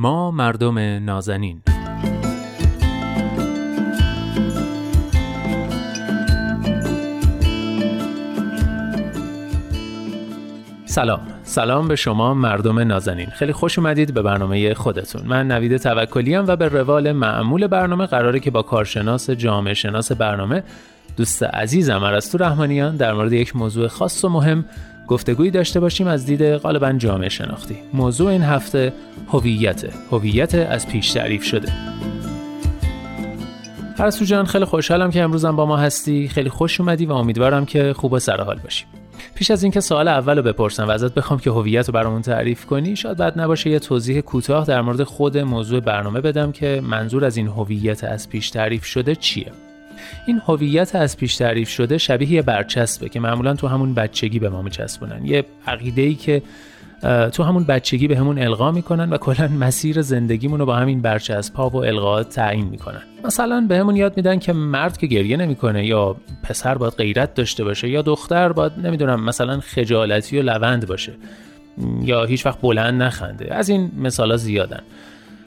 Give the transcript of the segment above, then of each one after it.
ما مردم نازنین. سلام. سلام به شما مردم نازنین. خیلی خوش اومدید به برنامه خودتون. من نوید توکلی و به روال معمول برنامه قراره که با کارشناس جامعه شناس برنامه دوست عزیزم ارسطو رحمانیان در مورد یک موضوع خاص و مهم گفتگویی داشته باشیم از دید غالبا جامعه شناختی. موضوع این هفته هویت. هویت از پیش تعریف شده. ارسطو جان خیلی خوشحالم که امروزم با ما هستی. خیلی خوش اومدی و امیدوارم که خوب و سرحال باشیم پیش از اینکه سوال اول رو بپرسم و ازت بخوام که هویت رو برامون تعریف کنی شاید بد نباشه یه توضیح کوتاه در مورد خود موضوع برنامه بدم که منظور از این هویت از پیش تعریف شده چیه؟ این هویت از پیش تعریف شده شبیه یه برچسبه که معمولا تو همون بچگی به ما میچسبونن. یه عقیده ای که تو همون بچگی به همون القا می‌کنن و کلا مسیر زندگیمون رو با همین برچسب ها و القاءات تعیین می‌کنن. مثلا به همون یاد میدن که مرد که گریه نمی‌کنه یا پسر باید غیرت داشته باشه یا دختر باید نمی‌دونم مثلا خجالتی و لوند باشه یا هیچ وقت بلند نخنده. از این مثالا زیادن.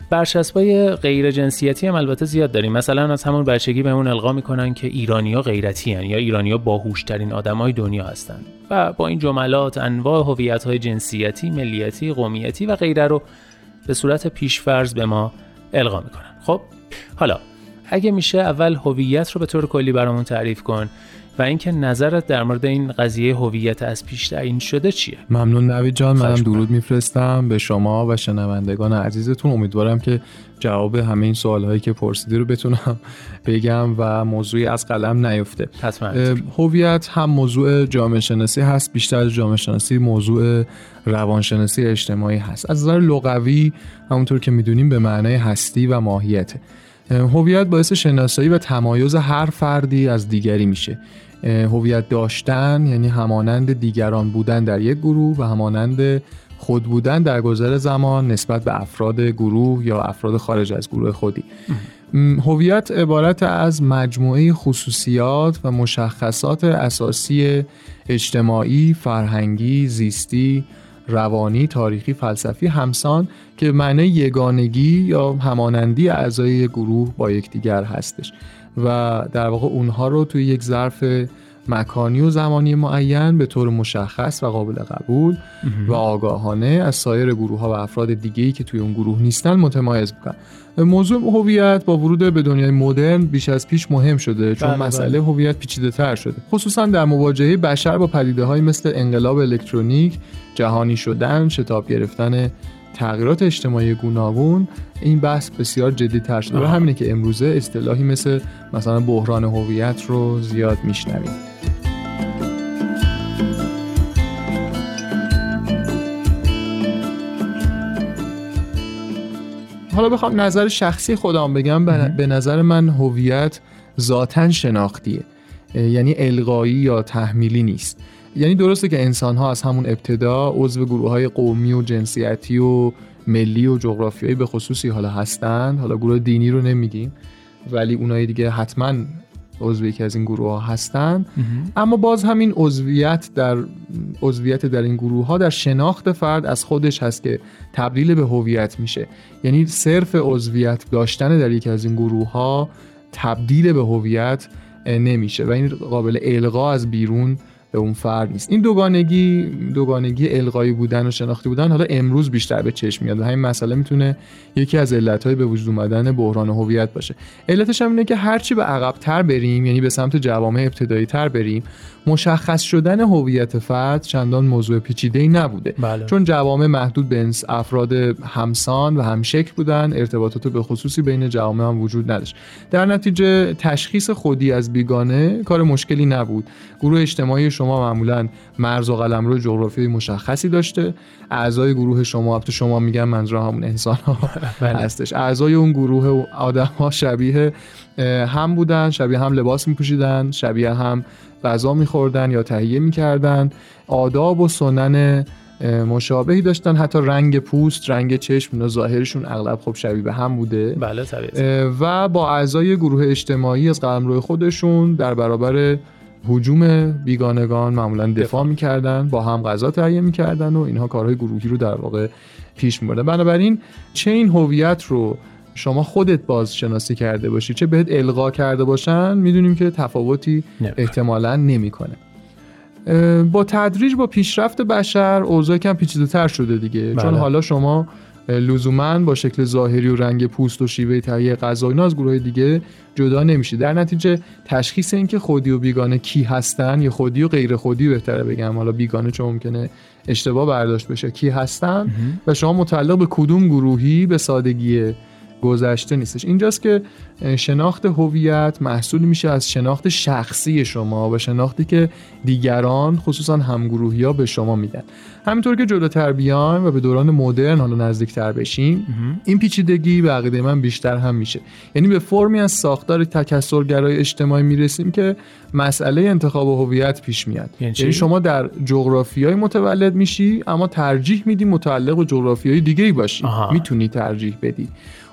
برچسبای غیر جنسیتی هم البته زیاد داریم. مثلا از همون بچگی بهمون القا می‌کنن که ایرانیا غیرتی هن یا ایرانیا باهوشترین آدمای دنیا هستن و با این جملات انواع هویت های جنسیتی ملیتی قومیتی و غیره رو به صورت پیشفرض به ما القا می‌کنن. خب حالا اگه میشه اول هویت رو به طور کلی برامون تعریف کن. و اینکه نظرت در مورد این قضیه هویت از پیش تعیین شده چیه؟ ممنون نوید جان منم درود میفرستم به شما و شنوندگان عزیزتون. امیدوارم که جواب همه این سوال هایی که پرسیدی رو بتونم بگم و موضوعی از قلم نیفته. هویت هم موضوع جامعه شناسی هست بیشتر جامعه شناسی موضوع روانشناسی اجتماعی هست. از نظر لغوی همونطور که می‌دونیم به معنای هستی و ماهیته. هویت باعث شناسایی و تمایز هر فردی از دیگری میشه. هویت داشتن یعنی همانند دیگران بودن در یک گروه و همانند خود بودن در گذر زمان نسبت به افراد گروه یا افراد خارج از گروه خودی. هویت عبارت از مجموعه خصوصیات و مشخصات اساسی اجتماعی، فرهنگی، زیستی، روانی، تاریخی، فلسفی همسان که معنی یگانگی یا همانندی اعضای گروه با یکدیگر هستش و در واقع اونها رو توی یک ظرف مکانی و زمانی معین به طور مشخص و قابل قبول و آگاهانه از سایر گروه ها و افراد دیگه‌ای که توی اون گروه نیستن متمایز بکنن موضوع هویت با ورود به دنیای مدرن بیش از پیش مهم شده چون بله مسئله بله. هویت پیچیده تر شده. خصوصا در مواجهه بشر با پدیده های مثل انقلاب الکترونیک جهانی شدن شتاب گرفتن تغییرات اجتماعی گوناگون این بحث بسیار جدی تر شده و همینه که امروزه اصطلاحی مثل مثلا بحران هویت رو زیاد میشنویم. حالا بخوام نظر شخصی خودم بگم به نظر من هویت ذاتا شناختیه. یعنی القایی یا تحمیلی نیست. یعنی درسته که انسان ها از همون ابتدا عضو گروه های قومی و جنسیتی و ملی و جغرافیایی به خصوصی حالا هستند. حالا گروه دینی رو نمیگیم ولی اونایی دیگه حتما عضو یکی از این گروه ها هستن اما باز همین عضویت در عضویت در این گروه ها در شناخت فرد از خودش هست که تبدیل به هویت میشه. یعنی صرف عضویت داشتن در یکی از این گروه ها تبدیل به هویت نمیشه. و این قابل القا از بیرون به اون فرد نیست. این دوگانگی دوگانگی القایی بودن و شناختی بودن حالا امروز بیشتر به چشم میاد و همین مسئله می‌تونه یکی از علتهای به وجود اومدن بحران هویت باشه. علتش هم اینه که هرچی به عقبتر بریم یعنی به سمت جوامع ابتدایی تر بریم مشخص شدن هویت فرد چندان موضوع پیچیده ای نبوده. بله. چون جوامع محدود به افراد همسان و همشکل بودن ارتباطات به خصوصی بین جوامع هم وجود نداشت. در نتیجه تشخیص خودی از بیگانه کار مشکلی نبود. گروه اجتماعی شما معمولا مرز و قلمرو جغرافیایی مشخصی داشته. اعضای گروه شما البته شما میگن منظور همون انسان ها بله. هستش. اعضای اون گروه آدم ها شبیه هم بودن شبیه هم لباس میپوشیدن شبیه هم غذا میخوردن یا تهیه می‌کردن. آداب و سنن مشابهی داشتن. حتی رنگ پوست رنگ چشم و ظاهرشون اغلب خب شبیه به هم بوده. بله و با اعضای گروه اجتماعی از قلمرو خودشون در برابر هجوم بیگانگان معمولا دفاع می‌کردن با هم غذا تهیه می‌کردن و اینها کارهای گروهی رو در واقع پیش میبردن. بنابراین چه این هویت رو شما خودت بازشناسی کرده باشی چه بهت القا کرده باشن می‌دونیم که تفاوتی احتمالا نمی‌کنه. با تدریج با پیشرفت بشر اوضاع کم پیچیده تر شده دیگه. بله. چون حالا شما لزوما با شکل ظاهری و رنگ پوست و شیوه تهیه غذا اینا از گروه دیگه جدا نمیشه در نتیجه تشخیص اینکه خودی و بیگانه کی هستن یا خودی و غیر خودی بهتره بگم. حالا بیگانه چون ممکنه اشتباه برداشت بشه. کی هستن؟ و شما متعلق به کدوم گروهی به سادگی گذشته نیستش. اینجاست که شناخت هویت محصول میشه از شناخت شخصی شما و شناختی که دیگران خصوصا همگروهی ها به شما میدن همینطور که جلوتر بیایم و به دوران مدرن حالا نزدیکتر بشیم این پیچیدگی به عقیده من بیشتر هم میشه. یعنی به فرمی از ساختار تکثرگرای اجتماعی می‌رسیم که مسئله انتخاب هویت پیش میاد. یعنی, یعنی شما در جغرافیای متولد میشی اما ترجیح میدی متعلق به جغرافیای دیگه ای باشی می‌تونی ترجیح بدی.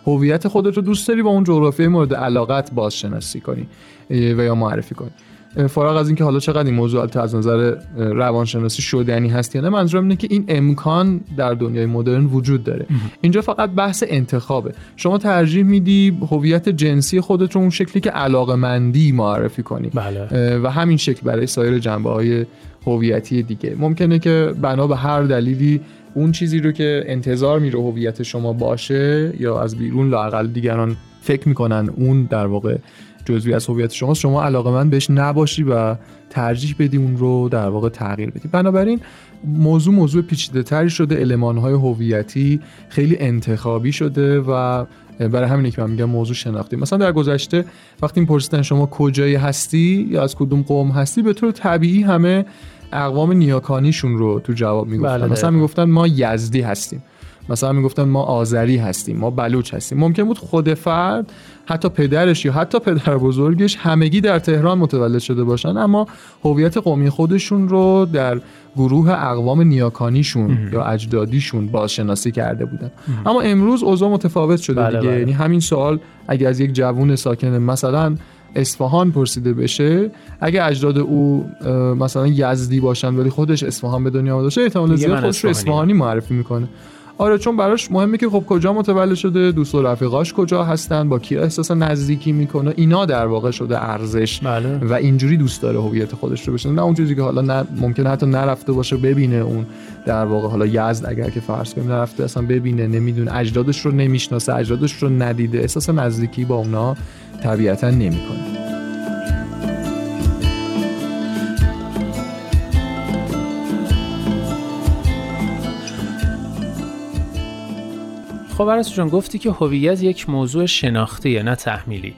هویت خودت رو دوست داری با اون جغرافیای مورد علاقت بازشناسی کنی و یا معرفی کنی. فارغ از اینکه حالا چقدر این موضوع از نظر روانشناسی شدنی هست یا نه منظورم اینه که این امکان در دنیای مدرن وجود داره. اینجا فقط بحث انتخابه. شما ترجیح میدی هویت جنسی خودت رو اون شکلی که علاقه مندی معرفی کنی. بله. و همین شکل برای سایر جنبه های هویتی دیگه. ممکنه که بنا به هر دلیلی اون چیزی رو که انتظار میره هویت شما باشه یا از بیرون لاقل دیگران فکر می‌کنن اون در واقع جزوی از هویت شما شما علاقه من بهش نباشی و ترجیح بدی اون رو در واقع تغییر بدی. بنابراین موضوع موضوع پیچیده تری شده علمان های هویتی خیلی انتخابی شده و برای همینه که من میگم موضوع شناختی. مثلا در گذشته وقتی پرسیدن شما کجایی هستی یا از کدوم قوم هستی به طور طبیعی همه اقوام نیاکانیشون رو تو جواب می‌گفتن. بله مثلا می‌گفتن ما یزدی هستیم. مثلا می‌گفتن ما آذری هستیم ما بلوچ هستیم. ممکن بود خود فرد حتی پدرش یا حتی پدر بزرگش همگی در تهران متولد شده باشن اما هویت قومی خودشون رو در گروه اقوام نیاکانیشون یا اجدادیشون بازشناسی کرده بودن. اما امروز اوضاع متفاوت شده بله دیگه. بله. یعنی همین سوال اگه از یک جوون ساکن مثلا اصفهان پرسیده بشه اگه اجداد او مثلا یزدی باشن ولی خودش اصفهان به دنیا آمده احتمال زیاد خودش رو اصفهانی معرفی می‌کنه. آره چون براش مهمه که خب کجا متولد شده دوست و رفیقاش کجا هستن با کی احساس نزدیکی می‌کنه. اینا در واقع شده ارزش بله. و اینجوری دوست داره هویت خودش رو بشه نه اون چیزی که حالا نه ممکنه حتی نرفته باشه ببینه اون در واقع. حالا یزد اگر که فرض کنیم نرفته اصلا ببینه نمی‌دونه. اجدادش رو نمی‌شناسه اجدادش رو ندیده. احساس نزدیکی با اونا طبیعتا نمی‌کنه. خب عرص جان گفتی که هویت یک موضوع شناختیه نه تحمیلی.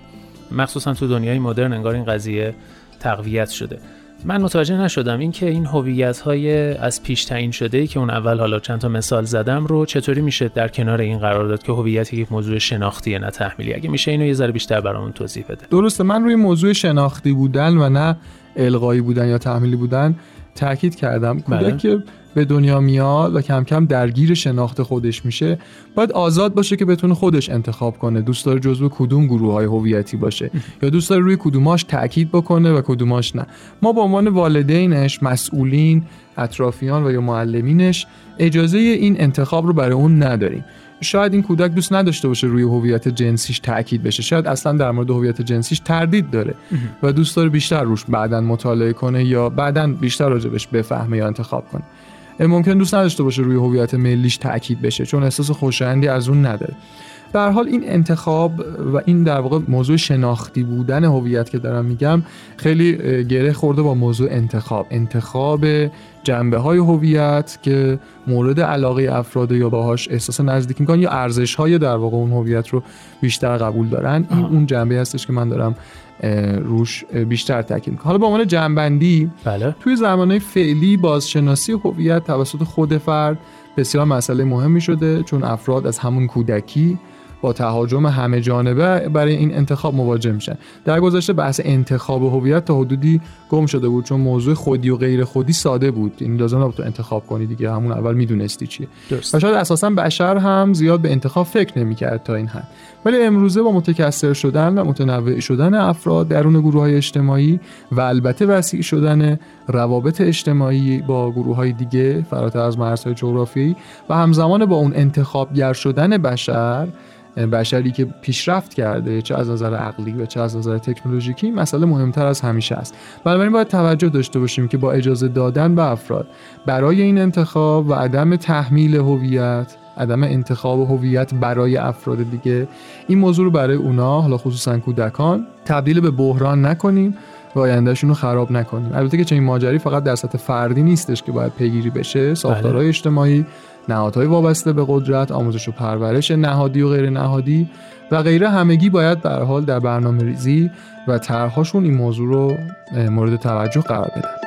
مخصوصا تو دنیای مدرن انگار این قضیه تقویت شده. من متوجه نشدم اینکه این هویت های از پیش تعیین شده ای که اون اول حالا چند تا مثال زدم رو چطوری میشه در کنار این قرار داد که هویت یک موضوع شناختیه نه تحمیلی. اگه میشه اینو یه ذره بیشتر برامون توضیح بده. درسته من روی موضوع شناختی بودن و نه القایی بودن یا تحمیلی بودن تاکید کردم. کودک بله. که به دنیا میاد و کم کم درگیر شناخت خودش میشه. باید آزاد باشه که بتونه خودش انتخاب کنه. دوست داره جزو کدوم گروه های هویتی باشه. یا دوست داره روی کدوماش تاکید بکنه و کدوماش نه. ما به عنوان والدینش مسئولین اطرافیان و یا معلمینش اجازه این انتخاب رو برای اون نداریم. شاید این کودک دوست نداشته باشه روی هویت جنسیش تاکید بشه. شاید اصلا در مورد هویت جنسیش تردید داره و دوست داره بیشتر روش بعدا مطالعه کنه یا بعدا بیشتر راجبش بفهمه یا انتخاب کنه. ممکن دوست نداشته باشه روی هویت ملیش تاکید بشه چون احساس خوشایندی از اون نداره. به حال این انتخاب و این در واقع موضوع شناختی بودن هویت که دارم میگم خیلی گره خورده با موضوع انتخاب. انتخاب جنبه های هویت که مورد علاقه افراد یا باهاش احساس نزدیک می‌کنن یا ارزش های در واقع اون هویت رو بیشتر قبول دارن این اون جنبه هستش که من دارم روش بیشتر تاکید حالا به عنوان جنبندی بله. توی زمانه فعلی بازشناسی هویت توسط خود فرد بسیار مسئله مهمی شده چون افراد از همون کودکی با تهاجم همه جانبه برای این انتخاب مواجه میشن. در گذشته بحث انتخاب هویت تا حدودی گم شده بود چون موضوع خودی و غیر خودی ساده بود. این لازم نبود تو انتخاب کنی دیگه همون اول می‌دونستی چیه. و شاید اساسا بشر هم زیاد به انتخاب فکر نمی‌کرد تا این حد. ولی امروزه با متکثر شدن و متنوع شدن افراد درون گروه های اجتماعی و البته وسیع شدن روابط اجتماعی با گروه های دیگه فراتر از مرزهای جغرافیایی و همزمان با اون انتخابگر شدن بشر بشری که پیشرفت کرده چه از نظر عقلی و چه از نظر تکنولوژیکی مسئله مهمتر از همیشه است. بنابراین باید توجه داشته باشیم که با اجازه دادن به افراد برای این انتخاب و عدم تحمیل هویت عدم انتخاب هویت برای افراد دیگه این موضوع رو برای اونا حالا خصوصا کودکان تبدیل به بحران نکنیم و آیندهشون رو خراب نکنیم. البته که چنین ماجری فقط در سطح فردی نیستش که باید پیگیری بشه. ساختارهای بله. اجتماعی نهادهای وابسته به قدرت آموزش و پرورش نهادی و غیر نهادی و غیره همگی باید به حال در برنامه ریزی و طرحهاشون این موضوع رو مورد توجه قرار بدن.